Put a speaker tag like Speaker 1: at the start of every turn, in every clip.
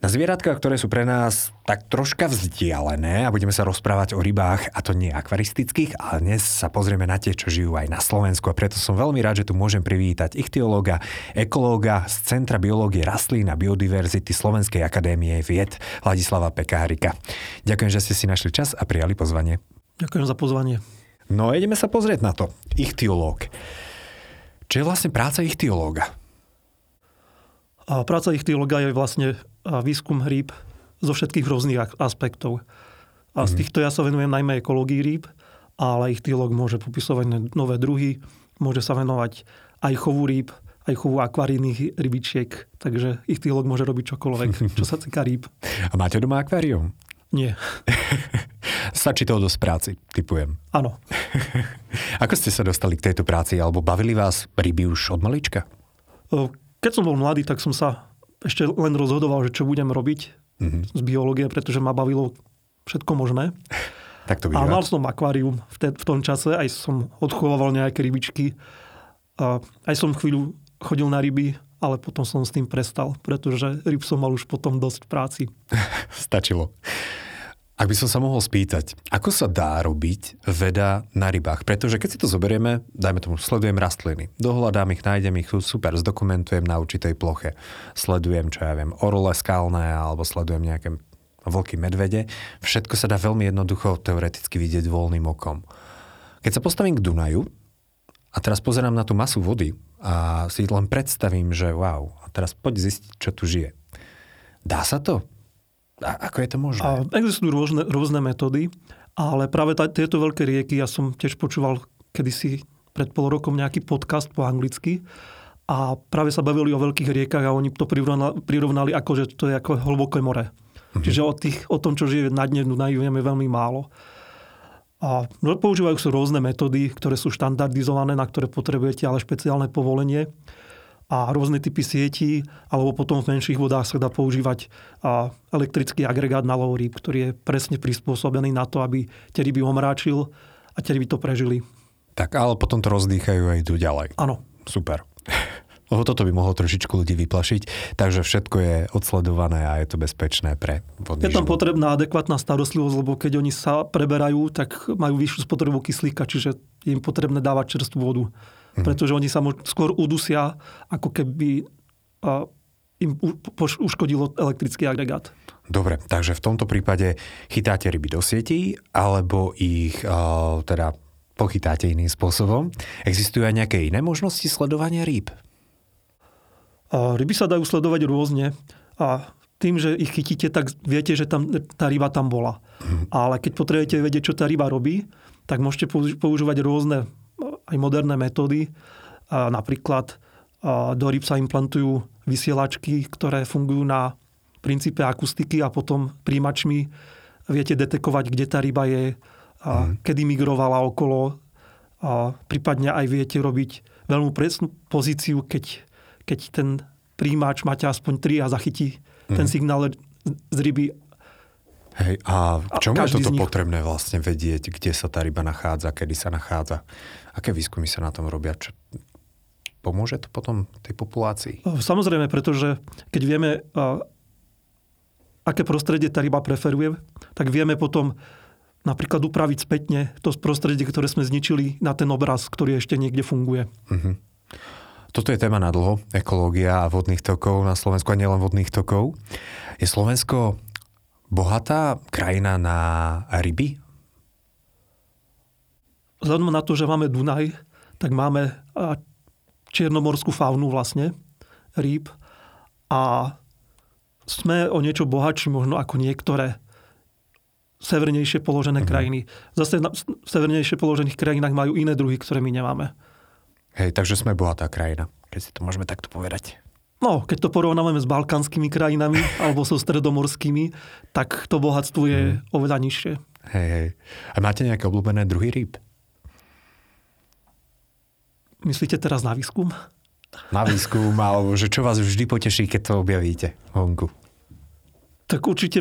Speaker 1: na zvieratka, ktoré sú pre nás tak troška vzdialené a budeme sa rozprávať o rybách, a to nie akvaristických, ale dnes sa pozrieme na tie, čo žijú aj na Slovensku a preto som veľmi rád, že tu môžem privítať ichtiológa, ekológa z Centra biológie rastlín a biodiverzity Slovenskej akadémie vied Ladislava Pekárika. Ďakujem, že ste si našli čas a prijali pozvanie.
Speaker 2: Ďakujem za pozvanie.
Speaker 1: No ideme sa pozrieť na to. Ichtiológ. Čo je vlastne práca ichtiológa?
Speaker 2: A práca ichtiológa je vlastne výskum rýb zo všetkých rôznych aspektov. A z mhm. týchto ja sa venujem najmä ekológii rýb, ale ich teológ môže popisovať nové druhy, môže sa venovať aj chovu rýb, aj chovu akvarijných rybičiek, takže ich teológ môže robiť čokoľvek, čo sa týka rýb.
Speaker 1: A máte doma akvárium?
Speaker 2: Nie.
Speaker 1: Stačí toho dosť práci, typujem.
Speaker 2: Áno.
Speaker 1: Ako ste sa dostali k tejto práci, alebo bavili vás ryby už od malička?
Speaker 2: Keď som bol mladý, tak som sa ešte len rozhodoval, že čo budem robiť mm-hmm. z biológie, pretože ma bavilo všetko možné.
Speaker 1: Tak to
Speaker 2: A mal som akvárium v, te, v tom čase, aj som odchovával nejaké rybičky. A aj som chvíľu chodil na ryby, ale potom som s tým prestal, pretože ryb som mal už potom dosť práci.
Speaker 1: Stačilo. Ak by som sa mohol spýtať, ako sa dá robiť veda na rybách? Pretože keď si to zoberieme, dajme tomu, sledujem rastliny. Dohľadám ich, nájdem ich, super, zdokumentujem na určitej ploche. Sledujem, čo ja viem, orole skalné, alebo sledujem nejaké vlky, medvede. Všetko sa dá veľmi jednoducho teoreticky vidieť voľným okom. Keď sa postavím k Dunaju a teraz pozerám na tú masu vody a si len predstavím, že wow, a teraz poď zistiť, čo tu žije. Dá sa to? A ako je to možné? A
Speaker 2: existujú rôzne, rôzne metódy, ale práve tá, tieto veľké rieky, ja som tiež počúval kedysi pred pol rokom nejaký podcast po anglicky a práve sa bavili o veľkých riekach a oni to prirovnali, prirovnali ako, že to je ako hlboké more. Mhm. Čiže o, tých, o tom, čo žije na dne Dunaju, vieme veľmi málo. A používajú sa rôzne metódy, ktoré sú štandardizované, na ktoré potrebujete ale špeciálne povolenie a rôzne typy sietí, alebo potom v menších vodách sa dá používať elektrický agregát na lov rýb, ktorý je presne prispôsobený na to, aby tie ryby omráčil a tie ryby to prežili.
Speaker 1: Tak, ale potom to rozdýchajú a idú ďalej.
Speaker 2: Áno.
Speaker 1: Super. Lebo toto by mohlo trošičku ľudí vyplašiť, takže všetko je odsledované a je to bezpečné pre vodný
Speaker 2: Je tam život. potrebná adekvátna starostlivosť, lebo keď oni sa preberajú, tak majú vyššiu spotrebu kyslíka, čiže je im potrebné dávať čerstvú vodu mm. pretože oni sa skôr udusia, ako keby im uškodilo elektrický agregát.
Speaker 1: Dobre, takže v tomto prípade chytáte ryby do sietí, alebo ich uh, teda pochytáte iným spôsobom. Existujú aj nejaké iné možnosti sledovania rýb?
Speaker 2: Uh, ryby sa dajú sledovať rôzne a tým, že ich chytíte, tak viete, že tam, tá ryba tam bola. Mm. Ale keď potrebujete vedieť, čo tá ryba robí, tak môžete používať rôzne aj moderné metódy. A napríklad do rýb sa implantujú vysielačky, ktoré fungujú na princípe akustiky a potom príjimačmi viete detekovať, kde tá ryba je, a mm. kedy migrovala okolo. A prípadne aj viete robiť veľmi presnú pozíciu, keď, keď ten príjimač máte aspoň 3 a zachytí mm. ten signál z ryby
Speaker 1: Hej, a k čomu je toto potrebné vlastne vedieť, kde sa tá ryba nachádza, kedy sa nachádza? Aké výskumy sa na tom robia? Čo, pomôže to potom tej populácii?
Speaker 2: Samozrejme, pretože keď vieme, aké prostredie tá ryba preferuje, tak vieme potom napríklad upraviť spätne to prostredie, ktoré sme zničili na ten obraz, ktorý ešte niekde funguje. Uh-huh.
Speaker 1: Toto je téma na dlho, ekológia a vodných tokov na Slovensku a nielen vodných tokov. Je Slovensko bohatá krajina na ryby?
Speaker 2: Vzhľadom na to, že máme Dunaj, tak máme čiernomorskú faunu vlastne, rýb. A sme o niečo bohatší možno ako niektoré severnejšie položené mm-hmm. krajiny. Zase v severnejšie položených krajinách majú iné druhy, ktoré my nemáme.
Speaker 1: Hej, takže sme bohatá krajina, keď si to môžeme takto povedať.
Speaker 2: No, keď to porovnávame s balkánskymi krajinami alebo so stredomorskými, tak to bohatstvo je mm. oveľa nižšie.
Speaker 1: Hej, hej. A máte nejaké obľúbené druhy rýb?
Speaker 2: Myslíte teraz na výskum?
Speaker 1: Na výskum, alebo že čo vás vždy poteší, keď to objavíte vonku?
Speaker 2: Tak určite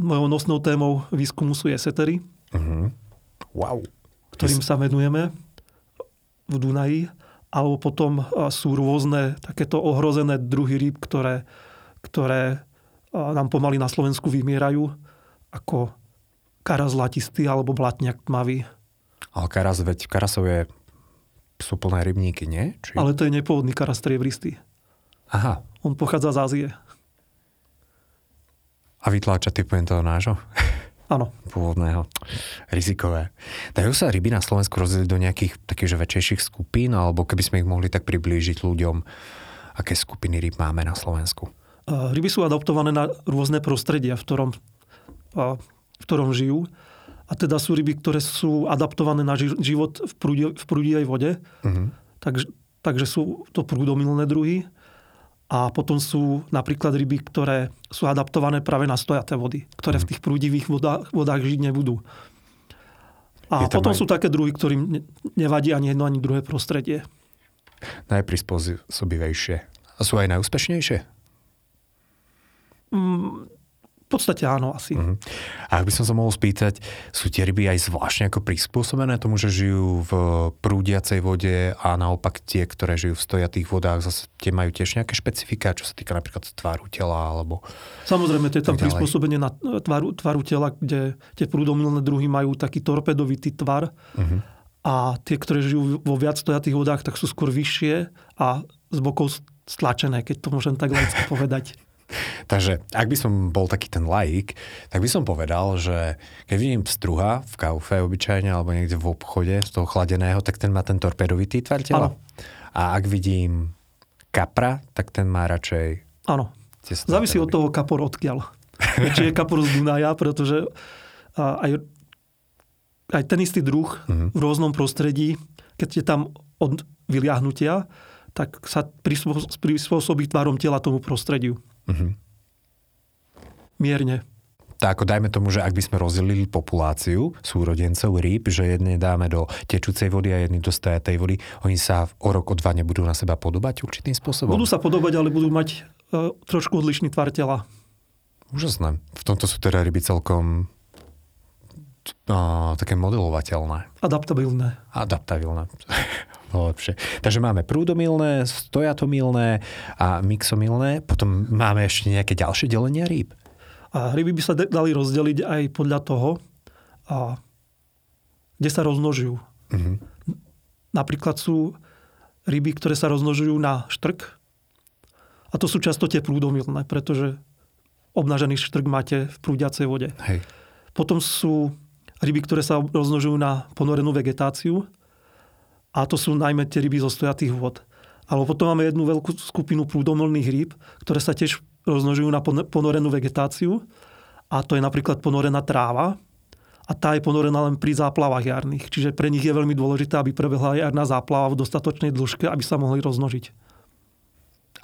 Speaker 2: mojou nosnou témou výskumu sú jesetery.
Speaker 1: Uh-huh. Wow.
Speaker 2: Ktorým sa venujeme v Dunaji. Alebo potom sú rôzne takéto ohrozené druhy rýb, ktoré, ktoré nám pomaly na Slovensku vymierajú, ako karas zlatistý alebo blatňak tmavý.
Speaker 1: Ale karas, veď karasov je sú plné rybníky, nie?
Speaker 2: Či... Ale to je nepôvodný karas striebristý.
Speaker 1: Aha.
Speaker 2: On pochádza z Ázie.
Speaker 1: A vytláča typujem toho nášho?
Speaker 2: Áno.
Speaker 1: Pôvodného. Rizikové. Dajú sa ryby na Slovensku rozdeliť do nejakých takých že väčších skupín, alebo keby sme ich mohli tak priblížiť ľuďom, aké skupiny ryb máme na Slovensku?
Speaker 2: Ryby sú adaptované na rôzne prostredia, v ktorom, v ktorom žijú. A teda sú ryby, ktoré sú adaptované na život v, prúdi, v prúdivej vode. Uh-huh. Takže, takže sú to prúdomilné druhy. A potom sú napríklad ryby, ktoré sú adaptované práve na stojaté vody, ktoré v mhm. tých prúdivých vodách, vodách žiť nebudú. A potom aj... sú také druhy, ktorým nevadí ani jedno, ani druhé prostredie.
Speaker 1: Najprispôsobivejšie. A sú aj najúspešnejšie?
Speaker 2: Mm, v podstate áno, asi. Uh-huh.
Speaker 1: A ak by som sa mohol spýtať, sú tie ryby aj zvláštne ako prispôsobené tomu, že žijú v prúdiacej vode a naopak tie, ktoré žijú v stojatých vodách, zase tie majú tiež nejaké špecifika, čo sa týka napríklad tvaru tela alebo...
Speaker 2: Samozrejme, to je tam prispôsobenie na tvaru, tvaru tela, kde tie prúdomilné druhy majú taký torpedovitý tvar uh-huh. a tie, ktoré žijú vo viac stojatých vodách, tak sú skôr vyššie a z bokov stlačené, keď to môžem tak laicky povedať.
Speaker 1: Takže ak by som bol taký ten laik, tak by som povedal, že keď vidím struha v kaufe obyčajne alebo niekde v obchode z toho chladeného, tak ten má ten torpedovitý tvar tela. Ano. A ak vidím kapra, tak ten má radšej...
Speaker 2: Áno. Závisí od toho kapor odkiaľ. Či je kapor z Dunaja, pretože aj, aj ten istý druh uh-huh. v rôznom prostredí, keď je tam od vyliahnutia, tak sa prispôsobí tvarom tela tomu prostrediu. Uh-huh. Mierne.
Speaker 1: Tak ako dajme tomu, že ak by sme rozdelili populáciu súrodencov rýb, že jedné dáme do tečúcej vody a jedny do stajatej vody, oni sa o rok, o dva nebudú na seba podobať určitým spôsobom?
Speaker 2: Budú sa podobať, ale budú mať uh, trošku odlišný tvar tela.
Speaker 1: Úžasné. V tomto sú teda ryby celkom uh, také modelovateľné.
Speaker 2: Adaptabilné.
Speaker 1: Adaptabilné. lepšie. Takže máme prúdomilné, stojatomilné a mixomilné. Potom máme ešte nejaké ďalšie delenia rýb.
Speaker 2: A ryby by sa dali rozdeliť aj podľa toho, a kde sa rozmnožujú. Mm-hmm. Napríklad sú ryby, ktoré sa rozmnožujú na štrk. A to sú často tie prúdomilné, pretože obnažený štrk máte v prúdiacej vode.
Speaker 1: Hej.
Speaker 2: Potom sú ryby, ktoré sa rozmnožujú na ponorenú vegetáciu. A to sú najmä tie ryby zo stojatých vod. Ale potom máme jednu veľkú skupinu prúdomilných rýb, ktoré sa tiež rozmnožujú na ponorenú vegetáciu. A to je napríklad ponorená tráva. A tá je ponorená len pri záplavách jarných. Čiže pre nich je veľmi dôležité, aby prebehla jarná záplava v dostatočnej dĺžke, aby sa mohli rozmnožiť.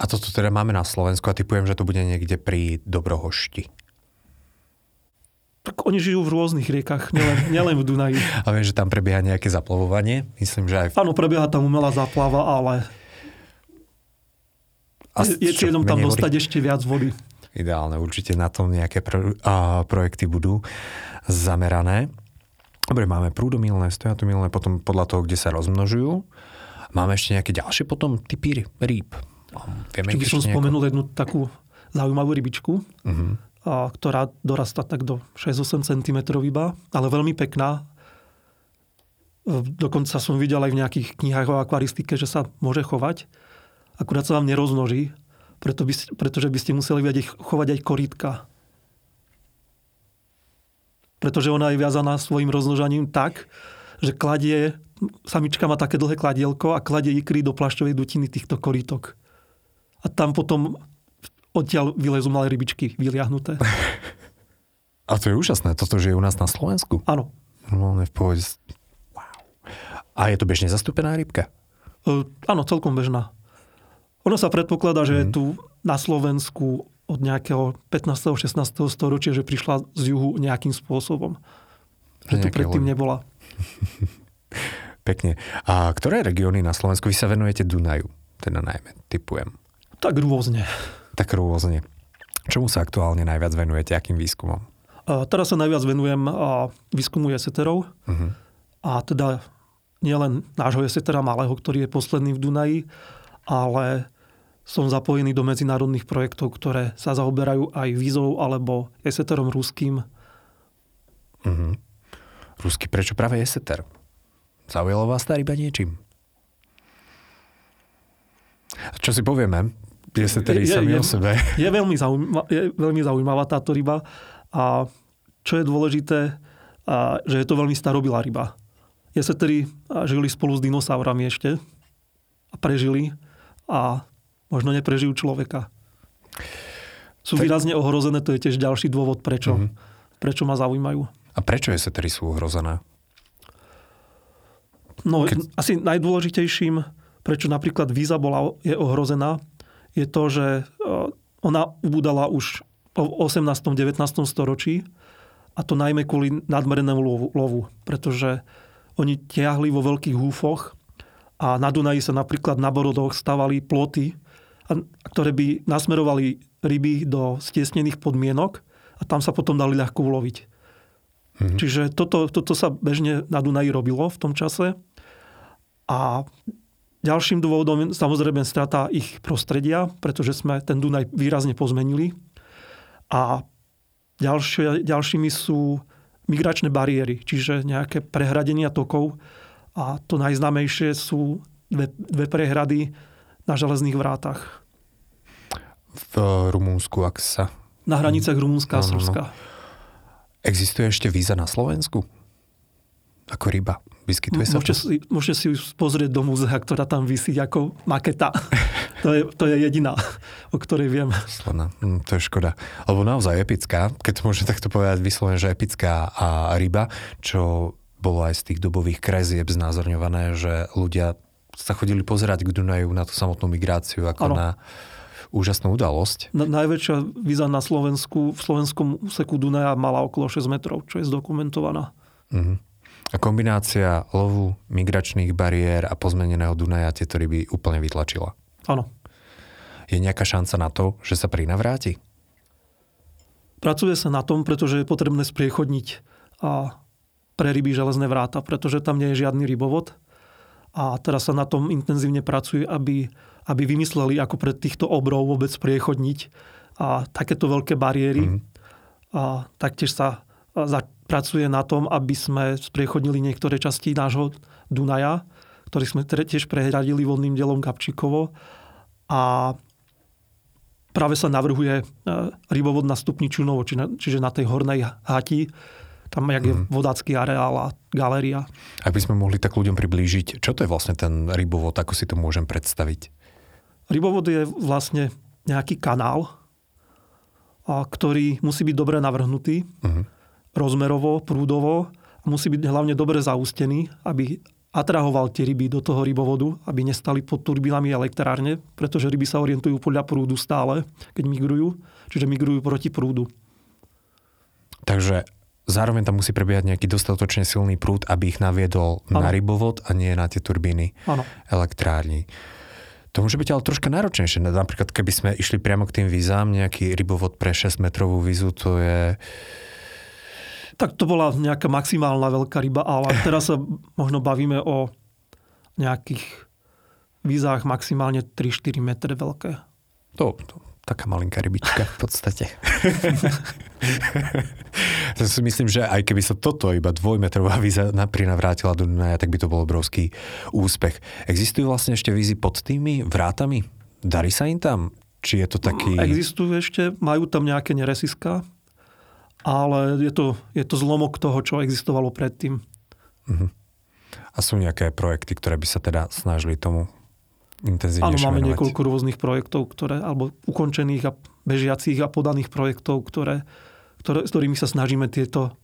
Speaker 1: A toto teda máme na Slovensku a typujem, že to bude niekde pri Dobrohošti.
Speaker 2: Tak oni žijú v rôznych riekach, nielen, nielen v Dunaji.
Speaker 1: A viem, že tam prebieha nejaké zaplavovanie? Myslím, že aj... V...
Speaker 2: Áno, prebieha tam umelá záplava, ale a je, je cieľom tam dostať vody? ešte viac vody.
Speaker 1: Ideálne, určite na tom nejaké pro, a, projekty budú zamerané. Dobre, máme prúdomilné, stojatomilné, potom podľa toho, kde sa rozmnožujú. Máme ešte nejaké ďalšie potom typy rýb.
Speaker 2: Vieme Ešte by som nejako... spomenul jednu takú zaujímavú rybičku. Uh-huh ktorá dorastá tak do 6-8 cm iba, ale veľmi pekná. Dokonca som videl aj v nejakých knihách o akvaristike, že sa môže chovať. Akurát sa vám nerozmnoží, preto by, pretože by ste museli vedieť chovať aj korítka. Pretože ona je viazaná svojim rozmnožaním tak, že kladie, samička má také dlhé kladielko a kladie ikry do plašťovej dutiny týchto korítok. A tam potom odtiaľ vylezú malé rybičky vyliahnuté.
Speaker 1: A to je úžasné, toto je u nás na Slovensku.
Speaker 2: Áno.
Speaker 1: Normálne v pohode. Wow. A je to bežne zastúpená rybka?
Speaker 2: Uh, áno, celkom bežná. Ono sa predpokladá, že je tu na Slovensku od nejakého 15. 16. storočia, že prišla z juhu nejakým spôsobom. Že tu predtým
Speaker 1: lode.
Speaker 2: nebola.
Speaker 1: Pekne. A ktoré regióny na Slovensku vy sa venujete Dunaju? Teda najmä, typujem.
Speaker 2: Tak rôzne.
Speaker 1: Tak rôzne. Čomu sa aktuálne najviac venujete? Akým výskumom?
Speaker 2: Teraz sa najviac venujem výskumu jeseterov.
Speaker 1: Mhm.
Speaker 2: A teda nielen nášho jesetera malého, ktorý je posledný v Dunaji, ale som zapojený do medzinárodných projektov, ktoré sa zaoberajú aj vízou alebo jeseterom ruským.
Speaker 1: Mhm. Rusky, prečo práve Jeseter? Zaujalo vás tá ryba niečím? Čo si povieme? Jeseteri
Speaker 2: Je- je-
Speaker 1: sebe.
Speaker 2: Je veľmi, zaujíma, je veľmi zaujímavá táto ryba a čo je dôležité, a, že je to veľmi starobilá ryba. Jeseteri žili spolu s dinosaurami ešte a prežili a možno neprežijú človeka. Sú
Speaker 1: Tak-
Speaker 2: výrazne ohrozené, to je tiež ďalší dôvod, prečo,
Speaker 1: Mhm.
Speaker 2: prečo ma zaujímajú.
Speaker 1: A prečo Jeseteri sú ohrozené?
Speaker 2: No,
Speaker 1: Keď-
Speaker 2: asi najdôležitejším, prečo napríklad víza bola, je ohrozená, je to, že ona ubúdala už v 18. 19. storočí a to najmä kvôli nadmernému lovu, lovu, pretože oni tiahli vo veľkých húfoch a na Dunaji sa napríklad na Borodoch stavali ploty, ktoré by nasmerovali ryby do stiesnených podmienok a tam sa potom dali ľahko uloviť.
Speaker 1: Mhm.
Speaker 2: Čiže toto, toto sa bežne na Dunaji robilo v tom čase. A ďalším dôvodom je samozrejme strata ich prostredia, pretože sme ten Dunaj výrazne pozmenili. A ďalšie, ďalšími sú migračné bariéry, čiže nejaké prehradenia tokov. A to najznámejšie sú dve, dve prehrady na železných vrátach.
Speaker 1: V Rumúnsku, ak sa...
Speaker 2: Na hraniciach Rumunska a
Speaker 1: No, no, no.
Speaker 2: Srbska.
Speaker 1: Existuje ešte víza na Slovensku? Ako ryba? Vyskytuje sa
Speaker 2: Môžete
Speaker 1: tu?
Speaker 2: si, môžete si pozrieť do múzea, ktorá tam vysí ako maketa. to, je, to je jediná, o ktorej viem.
Speaker 1: Posledná. Hm, to je škoda. Lebo naozaj epická, keď to môžem takto povedať vyslovene, že epická a ryba, čo bolo aj z tých dobových krezieb znázorňované, že ľudia sa chodili pozerať k Dunaju na tú samotnú migráciu ako
Speaker 2: Áno.
Speaker 1: na úžasnú udalosť.
Speaker 2: Na, najväčšia víza na Slovensku, v slovenskom úseku Dunaja mala okolo 6 metrov, čo je zdokumentovaná.
Speaker 1: Mhm. A kombinácia lovu, migračných bariér a pozmeneného Dunaja tieto ryby úplne vytlačila.
Speaker 2: Áno.
Speaker 1: Je nejaká šanca na to, že sa prinavráti?
Speaker 2: Pracuje sa na tom, pretože je potrebné spriechodniť a pre ryby železné vráta, pretože tam nie je žiadny rybovod. A teraz sa na tom intenzívne pracuje, aby, aby vymysleli, ako pre týchto obrov vôbec spriechodniť a takéto veľké bariéry.
Speaker 1: Mhm.
Speaker 2: A taktiež sa za, pracuje na tom, aby sme spriechodnili niektoré časti nášho Dunaja, ktorý sme tiež prehradili vodným dielom Gabčíkovo. A práve sa navrhuje e, rybovod na stupni Čunovo, či na, čiže na tej hornej hati, tam jak je vodácky areál a galéria.
Speaker 1: Ak by sme mohli tak ľuďom priblížiť, čo to je vlastne ten rybovod, ako si to môžem predstaviť?
Speaker 2: Rybovod je vlastne nejaký kanál, ktorý musí byť dobre navrhnutý,
Speaker 1: Mhm.
Speaker 2: Rozmerovo, prúdovo a musí byť hlavne dobre zaustený, aby atrahoval tie ryby do toho rybovodu, aby nestali pod turbínami elektrárne, pretože ryby sa orientujú podľa prúdu stále, keď migrujú, čiže migrujú proti prúdu.
Speaker 1: Takže zároveň tam musí prebiehať nejaký dostatočne silný prúd, aby ich naviedol
Speaker 2: Áno.
Speaker 1: na rybovod a nie na tie turbíny elektrární. To môže byť ale troška náročnejšie. Napríklad, keby sme išli priamo k tým vízám, nejaký rybovod pre 6-metrovú vízu, to je...
Speaker 2: Tak to bola nejaká maximálna veľká ryba, ale teraz sa možno bavíme o nejakých vízach maximálne 3-4 metre veľké.
Speaker 1: To, to taká malinká rybička v podstate. ja si myslím, že aj keby sa toto iba dvojmetrová víza napríklad vrátila do Dunaja, tak by to bol obrovský úspech. Existujú vlastne ešte vízy pod tými vrátami? Darí sa im tam? Či je to taký...
Speaker 2: Existujú ešte, majú tam nejaké neresiska, ale je to, je to zlomok toho, čo existovalo predtým.
Speaker 1: A sú nejaké projekty, ktoré by sa teda snažili tomu intenzívne
Speaker 2: Áno, máme
Speaker 1: venovať?
Speaker 2: niekoľko rôznych projektov, ktoré, alebo ukončených a bežiacich a podaných projektov, ktoré, ktoré, s ktorými sa snažíme tieto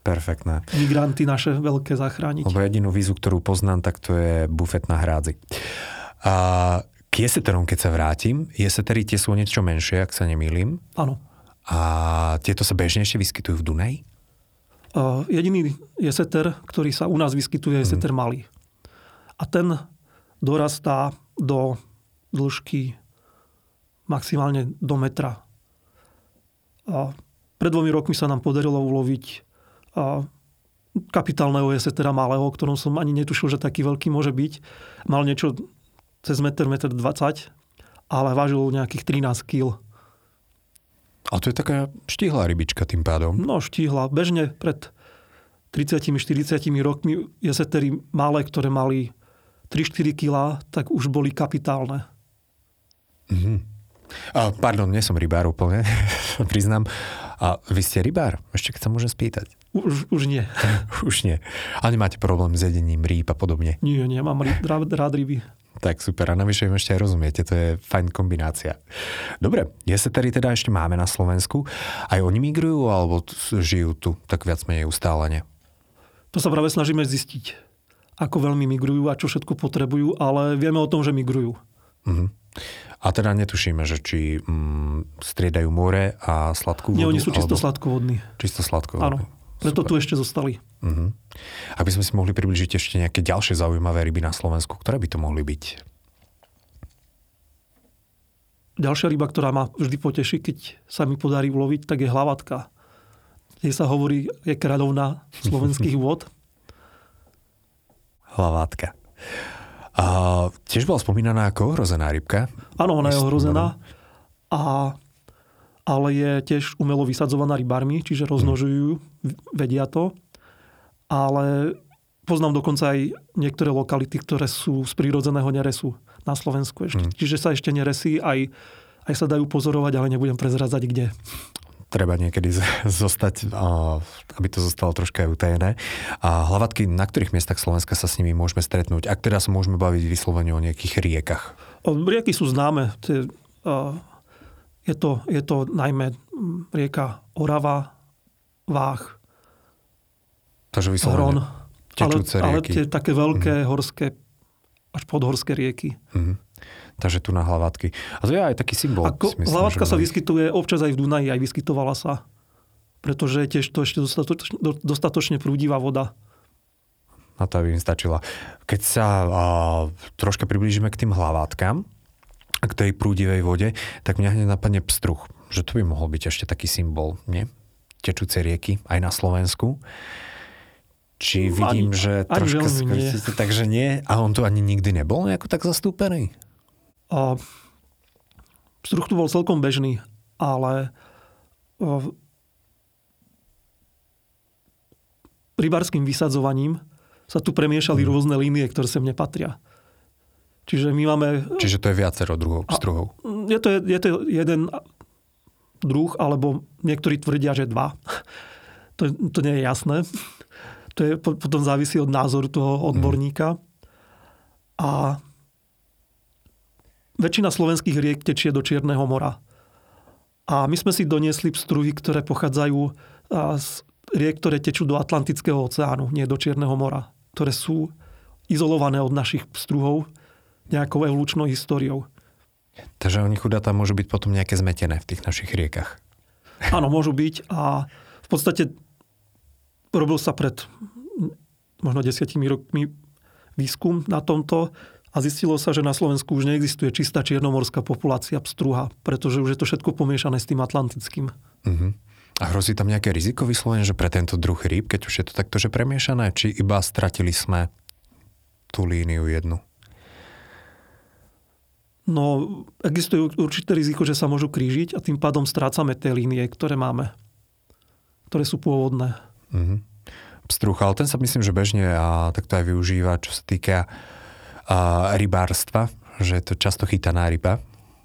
Speaker 1: Perfektné.
Speaker 2: migranty naše veľké zachrániť.
Speaker 1: Lebo jedinú vízu, ktorú poznám, tak to je bufet na hrádzi. A K jeseterom, keď sa vrátim, jesetery tie sú niečo menšie, ak sa nemýlim.
Speaker 2: Áno.
Speaker 1: A tieto sa bežne ešte vyskytujú v Dunaji?
Speaker 2: Uh, jediný jeseter, ktorý sa u nás vyskytuje, je jeseter malý. A ten dorastá do dĺžky maximálne do metra. A pred dvomi rokmi sa nám podarilo uloviť kapitálneho jesetera malého, o ktorom som ani netušil, že taký veľký môže byť. Mal niečo cez meter, meter 20, ale vážil nejakých 13 kg.
Speaker 1: A to je taká štíhla rybička tým pádom.
Speaker 2: No štíhla. Bežne pred 30-40 rokmi jesetery malé, ktoré mali 3-4 kg, tak už boli kapitálne.
Speaker 1: Mm-hmm. A, pardon, nie som rybár úplne, priznám. A vy ste rybár? Ešte keď sa môžem spýtať.
Speaker 2: Už, už nie.
Speaker 1: už nie. A nemáte problém s jedením rýb a podobne?
Speaker 2: Nie, nie, mám rád, rád ryby.
Speaker 1: Tak super, a navyše im ešte aj rozumiete, to je fajn kombinácia. Dobre, jesetery teda ešte máme na Slovensku. Aj oni migrujú, alebo žijú tu tak viac menej ustálene?
Speaker 2: To sa práve snažíme zistiť, ako veľmi migrujú a čo všetko potrebujú, ale vieme o tom, že migrujú.
Speaker 1: Uh-huh. A teda netušíme, že či mm, striedajú more a sladkú vodu?
Speaker 2: Nie, oni sú čisto alebo... sladkovodní.
Speaker 1: Čisto sladkovodní.
Speaker 2: Áno, preto tu ešte zostali.
Speaker 1: Uh-huh. Aby sme si mohli približiť ešte nejaké ďalšie zaujímavé ryby na Slovensku, ktoré by to mohli byť?
Speaker 2: Ďalšia ryba, ktorá ma vždy poteší, keď sa mi podarí uloviť, tak je hlavatka. Jej sa hovorí, je kráľovná slovenských vôd.
Speaker 1: Hlavatka. A tiež bola spomínaná ako ohrozená rybka.
Speaker 2: Áno, ona je ohrozená. A, ale je tiež umelo vysadzovaná rybármi, čiže roznožujú, vedia to. Ale poznám dokonca aj niektoré lokality, ktoré sú z prírodzeného neresu na Slovensku ešte. Hmm. Čiže sa ešte neresí, aj, aj sa dajú pozorovať, ale nebudem prezradzať kde
Speaker 1: treba niekedy zostať, aby to zostalo troška aj utajené. A hlavatky, na ktorých miestach Slovenska sa s nimi môžeme stretnúť? Ak teda sa môžeme baviť vyslovene o nejakých riekach.
Speaker 2: Rieky sú známe. Je to, je to najmä rieka Orava, Váh,
Speaker 1: Takže
Speaker 2: tečúce ale. Ale tie také veľké mm. horské, až podhorské rieky.
Speaker 1: Mm. Takže tu na hlavatky. A to je aj taký symbol.
Speaker 2: Ako, myslím, hlavatka sa vyskytuje občas aj v Dunaji, aj vyskytovala sa. Pretože tiež to ešte dostatočne, dostatočne prúdivá voda.
Speaker 1: Na to by im stačila. Keď sa a, troška priblížime k tým hlavátkam, k tej prúdivej vode, tak mňa hneď napadne pstruh. Že to by mohol byť ešte taký symbol, nie? Tečúce rieky aj na Slovensku. Či vidím, ani, že troška skvrstíte, takže nie. A on tu ani nikdy nebol nejako tak zastúpený?
Speaker 2: A Struh tu bol celkom bežný, ale rybárským vysadzovaním sa tu premiešali hmm. rôzne línie, ktoré sem nepatria. Čiže my máme...
Speaker 1: Čiže to je viacero druhov, pstruhov.
Speaker 2: Je to, je to jeden druh, alebo niektorí tvrdia, že dva. To, to nie je jasné. To je, potom závisí od názoru toho odborníka. A väčšina slovenských riek tečie do Čierneho mora. A my sme si doniesli pstruhy, ktoré pochádzajú z riek, ktoré tečú do Atlantického oceánu, nie do Čierneho mora, ktoré sú izolované od našich pstruhov nejakou evolučnou históriou.
Speaker 1: Takže oni chudá tam môžu byť potom nejaké zmetené v tých našich riekach.
Speaker 2: Áno, môžu byť a v podstate robil sa pred možno desiatimi rokmi výskum na tomto a zistilo sa, že na Slovensku už neexistuje čistá čiernomorská populácia pstruha, pretože už je to všetko pomiešané s tým atlantickým.
Speaker 1: Uh-huh. A hrozí tam nejaké riziko vyslovene, že pre tento druh rýb, keď už je to takto, že premiešané, či iba stratili sme tú líniu jednu?
Speaker 2: No, existuje určité riziko, že sa môžu krížiť a tým pádom strácame tie línie, ktoré máme, ktoré sú pôvodné.
Speaker 1: Uh-huh. Pstruch, ale ten sa myslím, že bežne a takto aj využíva, čo sa týka a rybárstva, že je to často chytaná ryba.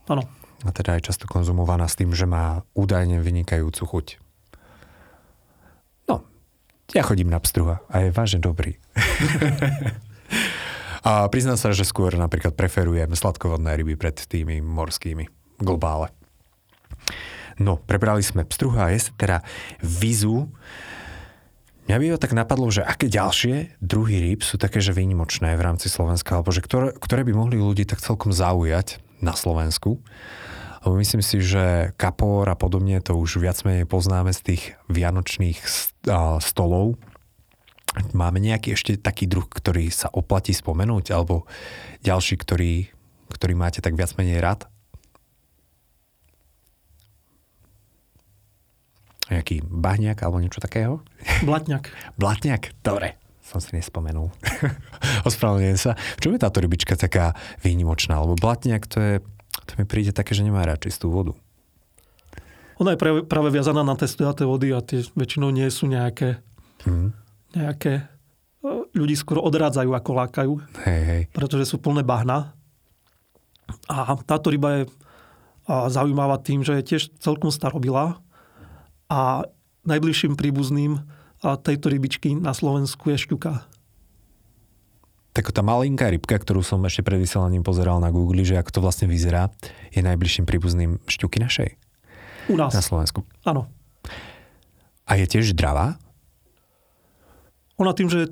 Speaker 2: Áno.
Speaker 1: A teda aj často konzumovaná s tým, že má údajne vynikajúcu chuť. No, ja chodím na pstruha a je vážne dobrý. a priznám sa, že skôr napríklad preferujem sladkovodné ryby pred tými morskými globále. No, prebrali sme pstruha a je teda vizu Mňa by tak napadlo, že aké ďalšie druhy rýb sú také, že výnimočné v rámci Slovenska, alebo že ktoré, ktoré by mohli ľudí tak celkom zaujať na Slovensku. Lebo myslím si, že kapor a podobne to už viac menej poznáme z tých vianočných stolov. Máme nejaký ešte taký druh, ktorý sa oplatí spomenúť, alebo ďalší, ktorý, ktorý máte tak viac menej rád? Nejaký bahňak alebo niečo takého?
Speaker 2: Blatňak.
Speaker 1: Blatňak, dobre. Som si nespomenul. Ospravedlňujem sa. V čom je táto rybička taká výnimočná? Lebo blatňak to je, to mi príde také, že nemá rád čistú vodu.
Speaker 2: Ona je práve, práve viazaná na tie stojaté vody a tie väčšinou nie sú nejaké, hmm. Nejaké e, ľudí skoro odrádzajú ako lákajú.
Speaker 1: Hej, hej.
Speaker 2: Pretože sú plné bahna. A táto ryba je zaujímavá tým, že je tiež celkom starobilá a najbližším príbuzným tejto rybičky na Slovensku je šťuka.
Speaker 1: Tak tá malinká rybka, ktorú som ešte pred vysielaním pozeral na Google, že ako to vlastne vyzerá, je najbližším príbuzným šťuky našej.
Speaker 2: U nás.
Speaker 1: Na Slovensku.
Speaker 2: Áno.
Speaker 1: A je tiež dravá?
Speaker 2: Ona tým, že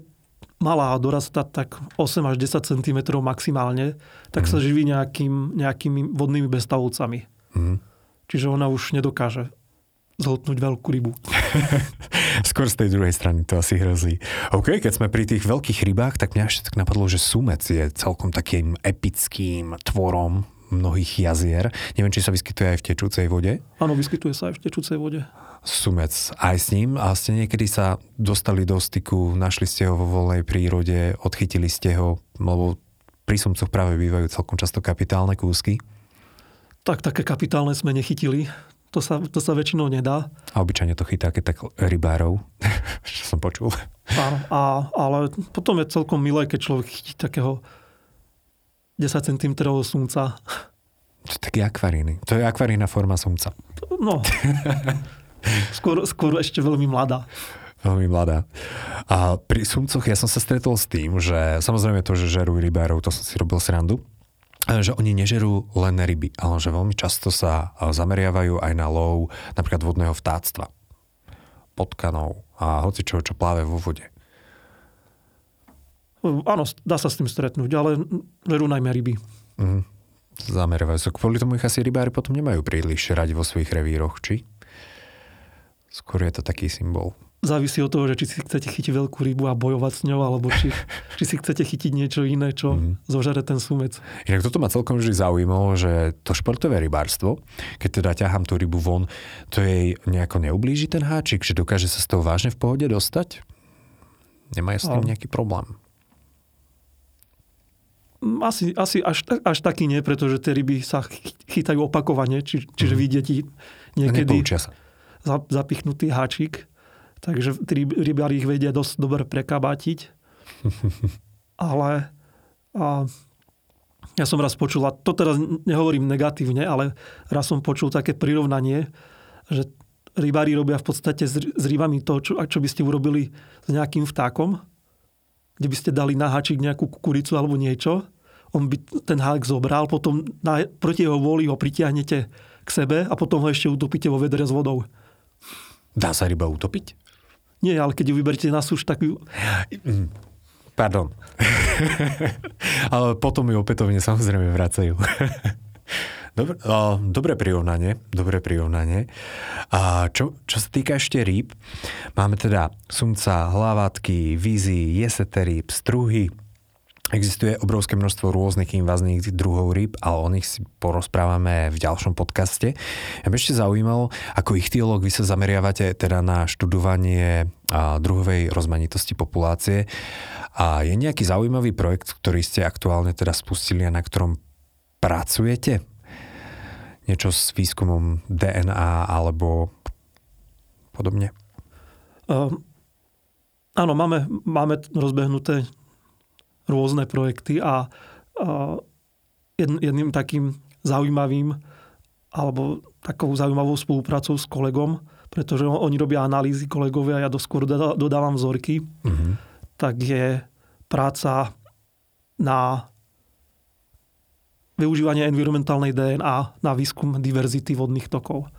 Speaker 2: malá dorastá tak 8 až 10 cm maximálne, tak mm. sa živí nejakým, nejakými vodnými bestavovcami. Mm. Čiže ona už nedokáže zhltnúť veľkú rybu.
Speaker 1: Skôr z tej druhej strany to asi hrozí. OK, keď sme pri tých veľkých rybách, tak mňa ešte tak napadlo, že sumec je celkom takým epickým tvorom mnohých jazier. Neviem, či sa vyskytuje aj v tečúcej vode.
Speaker 2: Áno, vyskytuje sa aj v tečúcej vode.
Speaker 1: Sumec aj s ním a ste niekedy sa dostali do styku, našli ste ho vo voľnej prírode, odchytili ste ho, lebo pri sumcoch práve bývajú celkom často kapitálne kúsky.
Speaker 2: Tak také kapitálne sme nechytili. To sa, to sa väčšinou nedá.
Speaker 1: A obyčajne to chytá keď tak rybárov, čo som počul.
Speaker 2: Áno, a, ale potom je celkom milé, keď človek chytí takého 10 cm sumca.
Speaker 1: To je taký akvaríny. To je akvarína forma sumca.
Speaker 2: No. skôr, skôr ešte veľmi mladá.
Speaker 1: Veľmi mladá. A pri sumcoch ja som sa stretol s tým, že samozrejme to, že žerú rybárov, to som si robil srandu že oni nežerú len ryby, ale že veľmi často sa zameriavajú aj na lov napríklad vodného vtáctva, potkanov a hoci čo, čo pláve vo vode.
Speaker 2: Áno, dá sa s tým stretnúť, ale žerú najmä ryby. Mm.
Speaker 1: Zameriavajú sa. Kvôli tomu ich asi rybári potom nemajú príliš radi vo svojich revíroch, či? Skôr je to taký symbol
Speaker 2: závisí od toho, že či si chcete chytiť veľkú rybu a bojovať s ňou, alebo či, či si chcete chytiť niečo iné, čo mm. zožere ten sumec.
Speaker 1: Inak toto ma celkom vždy zaujímalo, že to športové rybárstvo, keď teda ťahám tú rybu von, to jej nejako neublíži ten háčik, že dokáže sa z toho vážne v pohode dostať? Nemajú s tým nejaký problém?
Speaker 2: Mm, asi, asi až, až taký nie, pretože tie ryby sa chytajú opakovane, či, čiže mm. vidieť niekedy
Speaker 1: sa.
Speaker 2: Zapichnutý háčik Takže rybári ich vedia dosť dobre prekabátiť. ale a, ja som raz počul, a to teraz nehovorím negatívne, ale raz som počul také prirovnanie, že rybári robia v podstate s, rybami to, čo, čo by ste urobili s nejakým vtákom, kde by ste dali na háčik nejakú kukuricu alebo niečo, on by ten hák zobral, potom na, proti jeho vôli ho pritiahnete k sebe a potom ho ešte utopíte vo vedre s vodou.
Speaker 1: Dá sa ryba utopiť?
Speaker 2: Nie, ale keď ju vyberiete na suš, tak ju...
Speaker 1: Mm, pardon. ale potom ju opätovne samozrejme vracajú. Dobre, dobré prirovnanie, dobré prirovnanie. A čo, čo sa týka ešte rýb, máme teda sumca, hlavatky, vízy, jesete rýb, struhy, Existuje obrovské množstvo rôznych invazných druhov rýb, ale o nich si porozprávame v ďalšom podcaste. Ja by ešte zaujímalo, ako ich teológ vy sa zameriavate teda na študovanie druhovej rozmanitosti populácie. A je nejaký zaujímavý projekt, ktorý ste aktuálne teda spustili a na ktorom pracujete? Niečo s výskumom DNA alebo podobne?
Speaker 2: Uh, áno, máme, máme rozbehnuté rôzne projekty a, a jedným takým zaujímavým alebo takou zaujímavou spoluprácou s kolegom, pretože oni robia analýzy kolegovia a ja doskôr dodávam vzorky, mm-hmm. tak je práca na využívanie environmentálnej DNA na výskum diverzity vodných tokov.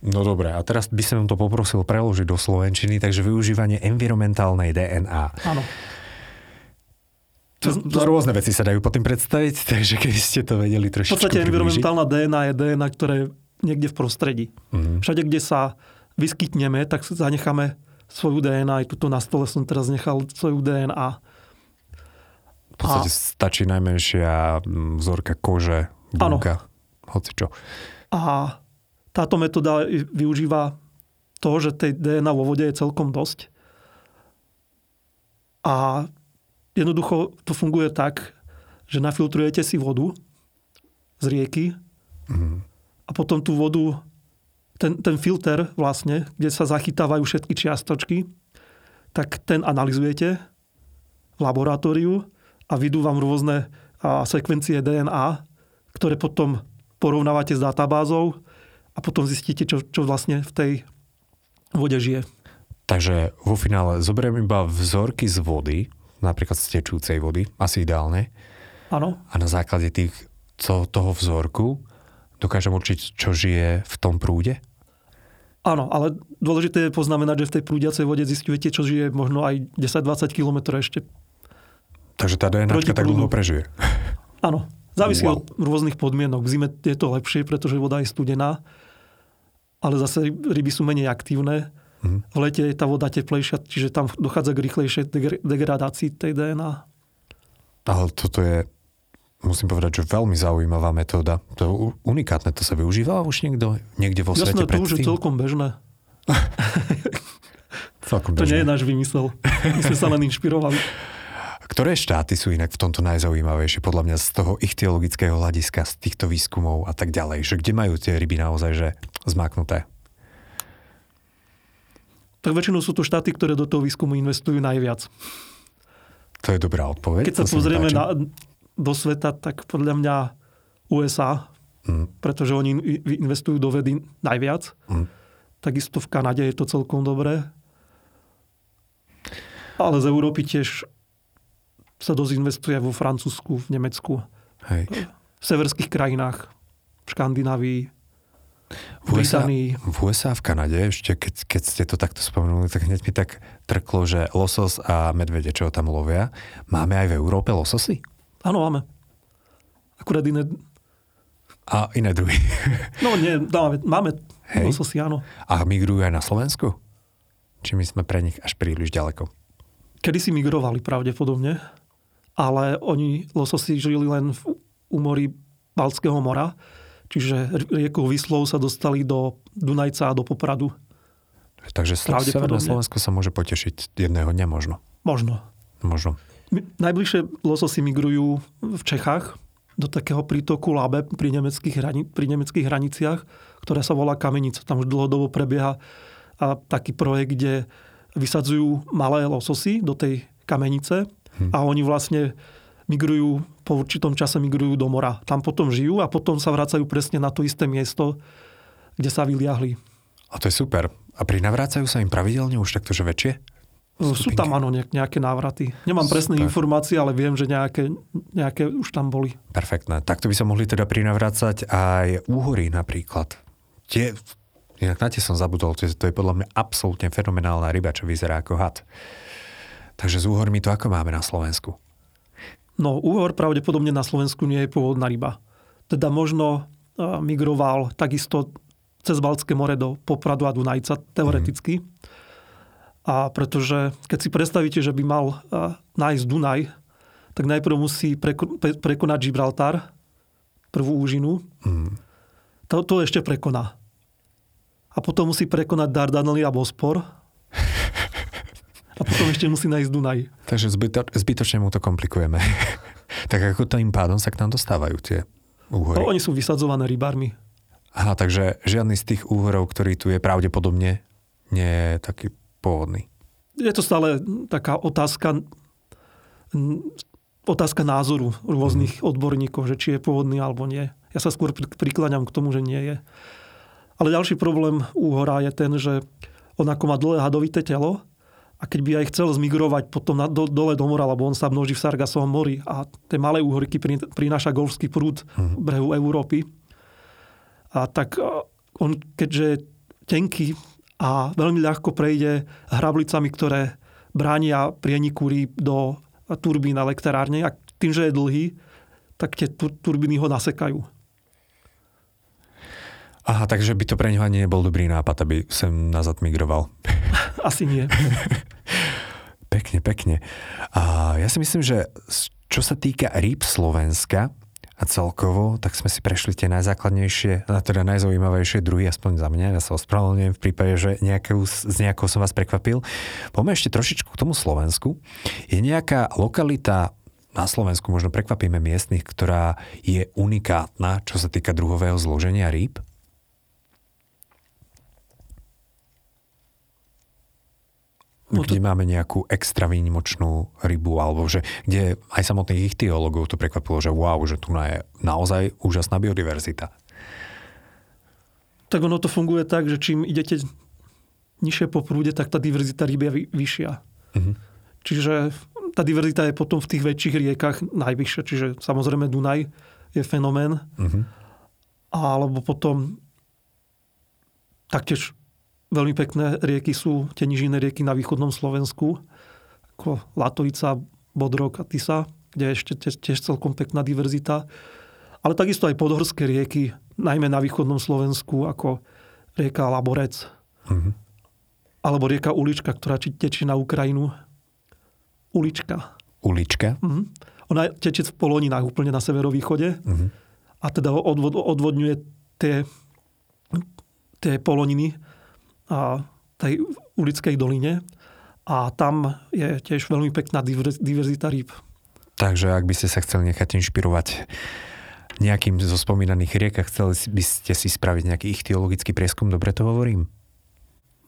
Speaker 1: No dobre, a teraz by som to poprosil preložiť do slovenčiny, takže využívanie environmentálnej DNA.
Speaker 2: Áno.
Speaker 1: To, to rôzne veci sa dajú potom predstaviť, takže keby ste to vedeli
Speaker 2: V
Speaker 1: trošičku
Speaker 2: podstate
Speaker 1: priblížiť.
Speaker 2: environmentálna DNA je DNA, ktoré je niekde v prostredí.
Speaker 1: Mhm.
Speaker 2: Všade, kde sa vyskytneme, tak zanecháme svoju DNA. Aj tuto na stole som teraz nechal svoju DNA.
Speaker 1: V podstate stačí najmenšia mm, vzorka kože, bunka, hoci čo.
Speaker 2: A táto metóda využíva to, že tej DNA vo vode je celkom dosť. A jednoducho to funguje tak, že nafiltrujete si vodu z rieky
Speaker 1: Mhm.
Speaker 2: a potom tú vodu, ten, ten filter vlastne, kde sa zachytávajú všetky čiastočky, tak ten analizujete v laboratóriu a vydú vám rôzne a, sekvencie DNA, ktoré potom porovnávate s databázou a potom zistíte, čo, čo vlastne v tej vode žije.
Speaker 1: Takže vo finále zoberiem iba vzorky z vody, napríklad z tečúcej vody, asi ideálne,
Speaker 2: Áno,
Speaker 1: a na základe tých, co, toho vzorku dokážem určiť, čo žije v tom prúde?
Speaker 2: áno, ale dôležité je poznamenať, že v tej prúdiacej vode zistujete, čo žije možno aj 10-20 km ešte.
Speaker 1: Takže tá DNA tak dlho prežije.
Speaker 2: Áno, závisí
Speaker 1: Wow.
Speaker 2: od rôznych podmienok. V zime je to lepšie, pretože voda je studená, ale zase ryby sú menej aktívne.
Speaker 1: Mhm.
Speaker 2: V lete je tá voda teplejšia, čiže tam dochádza k rýchlejšej degr- degradácii tej DNA.
Speaker 1: Ale toto je, musím povedať, že veľmi zaujímavá metóda. To je unikátne, to sa využíva už niekto, niekde vo svete
Speaker 2: Jasné, to už je
Speaker 1: predtým?
Speaker 2: celkom bežné.
Speaker 1: celkom
Speaker 2: To nie je
Speaker 1: bežné.
Speaker 2: náš vymysel. My sme sa len inšpirovali.
Speaker 1: Ktoré štáty sú inak v tomto najzaujímavejšie, podľa mňa z toho ich teologického hľadiska, z týchto výskumov a tak ďalej? Že kde majú tie ryby naozaj že zmáknuté?
Speaker 2: Tak väčšinou sú to štáty, ktoré do toho výskumu investujú najviac.
Speaker 1: To je dobrá odpoveď.
Speaker 2: Keď sa pozrieme na, do sveta, tak podľa mňa USA,
Speaker 1: Mm.
Speaker 2: pretože oni investujú do vedy najviac.
Speaker 1: Mm.
Speaker 2: Takisto v Kanade je to celkom dobré. Ale z Európy tiež sa dosť investuje vo Francúzsku, v Nemecku,
Speaker 1: Hej.
Speaker 2: v severských krajinách, v Škandinávii,
Speaker 1: V USA, v USA, v Kanade, ešte keď, keď ste to takto spomenuli, tak hneď mi tak trklo, že losos a medvede, čo tam lovia. Máme aj v Európe lososy?
Speaker 2: Áno, máme. Akurát iné...
Speaker 1: A iné druhy.
Speaker 2: No nie, máme, máme
Speaker 1: Hej.
Speaker 2: lososy, áno.
Speaker 1: A migrujú aj na Slovensku? Či my sme pre nich až príliš ďaleko?
Speaker 2: Kedy si migrovali pravdepodobne, ale oni lososy žili len v úmorí Balckého mora, čiže riekou Vyslov sa dostali do Dunajca a do Popradu.
Speaker 1: Takže Severné. Slovensko sa môže potešiť jedného dňa možno.
Speaker 2: Možno.
Speaker 1: Možno.
Speaker 2: Najbližšie lososy migrujú v Čechách do takého prítoku Labe pri nemeckých, hrani- pri nemeckých hraniciach, ktoré sa volá Kamenica. Tam už dlhodobo prebieha a, taký projekt, kde vysadzujú malé lososy do tej kamenice
Speaker 1: Hm.
Speaker 2: a oni vlastne migrujú, po určitom čase migrujú do mora. Tam potom žijú a potom sa vracajú presne na to isté miesto, kde sa vyliahli.
Speaker 1: A to je super. A prinavrácajú sa im pravidelne už takto, že väčšie?
Speaker 2: Sú tam áno nejak- nejaké návraty. Nemám presné
Speaker 1: Super.
Speaker 2: informácie, ale viem, že nejaké, nejaké už tam boli.
Speaker 1: Perfektné. Takto by sa mohli teda prinavrácať aj úhory napríklad. Tie, inak na tie som zabudol, to je, to je podľa mňa absolútne fenomenálna ryba, čo vyzerá ako had. Takže s úhormi to ako máme na Slovensku?
Speaker 2: No, úhor pravdepodobne na Slovensku nie je pôvodná ryba. Teda možno migroval takisto cez Baltské more do Popradu a Dunajca, teoreticky. A pretože keď si predstavíte, že by mal nájsť Dunaj, tak najprv musí preko, pre, prekonať Gibraltar, prvú úžinu.
Speaker 1: Mm.
Speaker 2: To, to ešte prekoná. A potom musí prekonať Dardanely a Bospor. A potom ešte musí nájsť Dunaj.
Speaker 1: Takže zbyto, zbytočne mu to komplikujeme. tak ako tým pádom sa k nám dostávajú tie úhory?
Speaker 2: No, oni sú vysadzované rybármi.
Speaker 1: Aha, takže žiadny z tých úhorov, ktorý tu je pravdepodobne, nie je taký pôvodný.
Speaker 2: Je to stále taká otázka, otázka názoru rôznych odborníkov, že či je pôvodný alebo nie. Ja sa skôr pri- prikláňam k tomu, že nie je. Ale ďalší problém úhora je ten, že on ako má dlhé hadovité telo a keď by aj chcel zmigrovať potom na, do, dole do mora, lebo on sa množí v Sargasovom mori a tie malé úhorky pri- prináša golfský prúd v brehu Európy. A tak on, keďže tenký a veľmi ľahko prejde hrablicami, ktoré bránia prieniku rýb do turbín elektrárne a tým, že je dlhý, tak tie turbíny ho nasekajú.
Speaker 1: Aha, takže by to pre neho ani nebol dobrý nápad, aby sem nazad migroval.
Speaker 2: Asi nie.
Speaker 1: pekne, pekne. A ja si myslím, že čo sa týka rýb Slovenska a celkovo, tak sme si prešli tie najzákladnejšie, teda najzaujímavejšie druhy, aspoň za mňa. Ja sa ospravedlňujem v prípade, že nejakou, z nejakou som vás prekvapil. Poďme ešte trošičku k tomu Slovensku. Je nejaká lokalita na Slovensku, možno prekvapíme miestnych, ktorá je unikátna, čo sa týka druhového zloženia rýb? No to... kde máme nejakú extra výnimočnú rybu, alebo že kde aj samotných ichtiologov to prekvapilo, že wow, že tu je naozaj úžasná biodiverzita.
Speaker 2: Tak ono to funguje tak, že čím idete nižšie po prúde, tak tá diverzita ryb je vyššia. Uh-huh. Čiže tá diverzita je potom v tých väčších riekach najvyššia. Čiže samozrejme Dunaj je fenomén. Uh-huh. Alebo potom taktiež Veľmi pekné rieky sú tie nižinné rieky na východnom Slovensku, ako Latovica, Bodrok a Tisa, kde je ešte tiež celkom pekná diverzita. Ale takisto aj podhorské rieky, najmä na východnom Slovensku, ako rieka Laborec. Mm-hmm. Alebo rieka Ulička, ktorá tečie na Ukrajinu. Ulička.
Speaker 1: Ulička?
Speaker 2: Mm-hmm. Ona tečie v Poloninách, úplne na severovýchode. Mm-hmm. A teda odvod, odvodňuje tie, tie poloniny a tej ulickej doline a tam je tiež veľmi pekná diverzita rýb.
Speaker 1: Takže ak by ste sa chceli nechať inšpirovať nejakým zo spomínaných riekach, chceli by ste si spraviť nejaký ichtiologický prieskum, dobre to hovorím?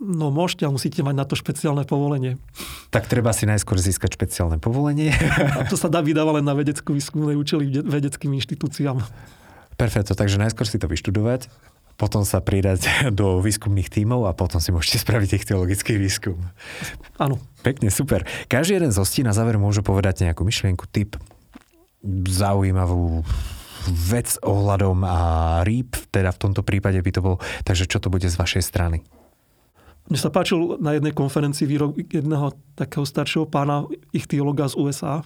Speaker 2: No môžete, ale musíte mať na to špeciálne povolenie.
Speaker 1: Tak treba si najskôr získať špeciálne povolenie.
Speaker 2: A to sa dá vydávať len na vedeckú výskumné účely vedeckým inštitúciám.
Speaker 1: Perfekto, takže najskôr si to vyštudovať, potom sa pridať do výskumných tímov a potom si môžete spraviť ich teologický výskum.
Speaker 2: Áno.
Speaker 1: Pekne, super. Každý jeden z hostí na záver môže povedať nejakú myšlienku, typ, zaujímavú vec ohľadom a rýb, teda v tomto prípade by to bol. Takže čo to bude z vašej strany?
Speaker 2: Mne sa páčil na jednej konferencii výrok jedného takého staršieho pána, ich teologa z USA,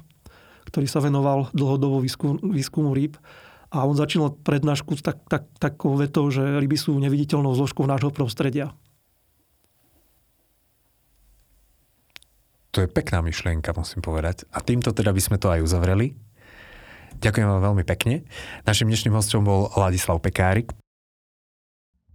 Speaker 2: ktorý sa venoval dlhodobo výskum, výskumu rýb a on začínal prednášku tak, tak, takou vetou, že ryby sú neviditeľnou zložkou nášho prostredia.
Speaker 1: To je pekná myšlienka, musím povedať. A týmto teda by sme to aj uzavreli. Ďakujem vám veľmi pekne. Našim dnešným hostom bol Ladislav Pekárik.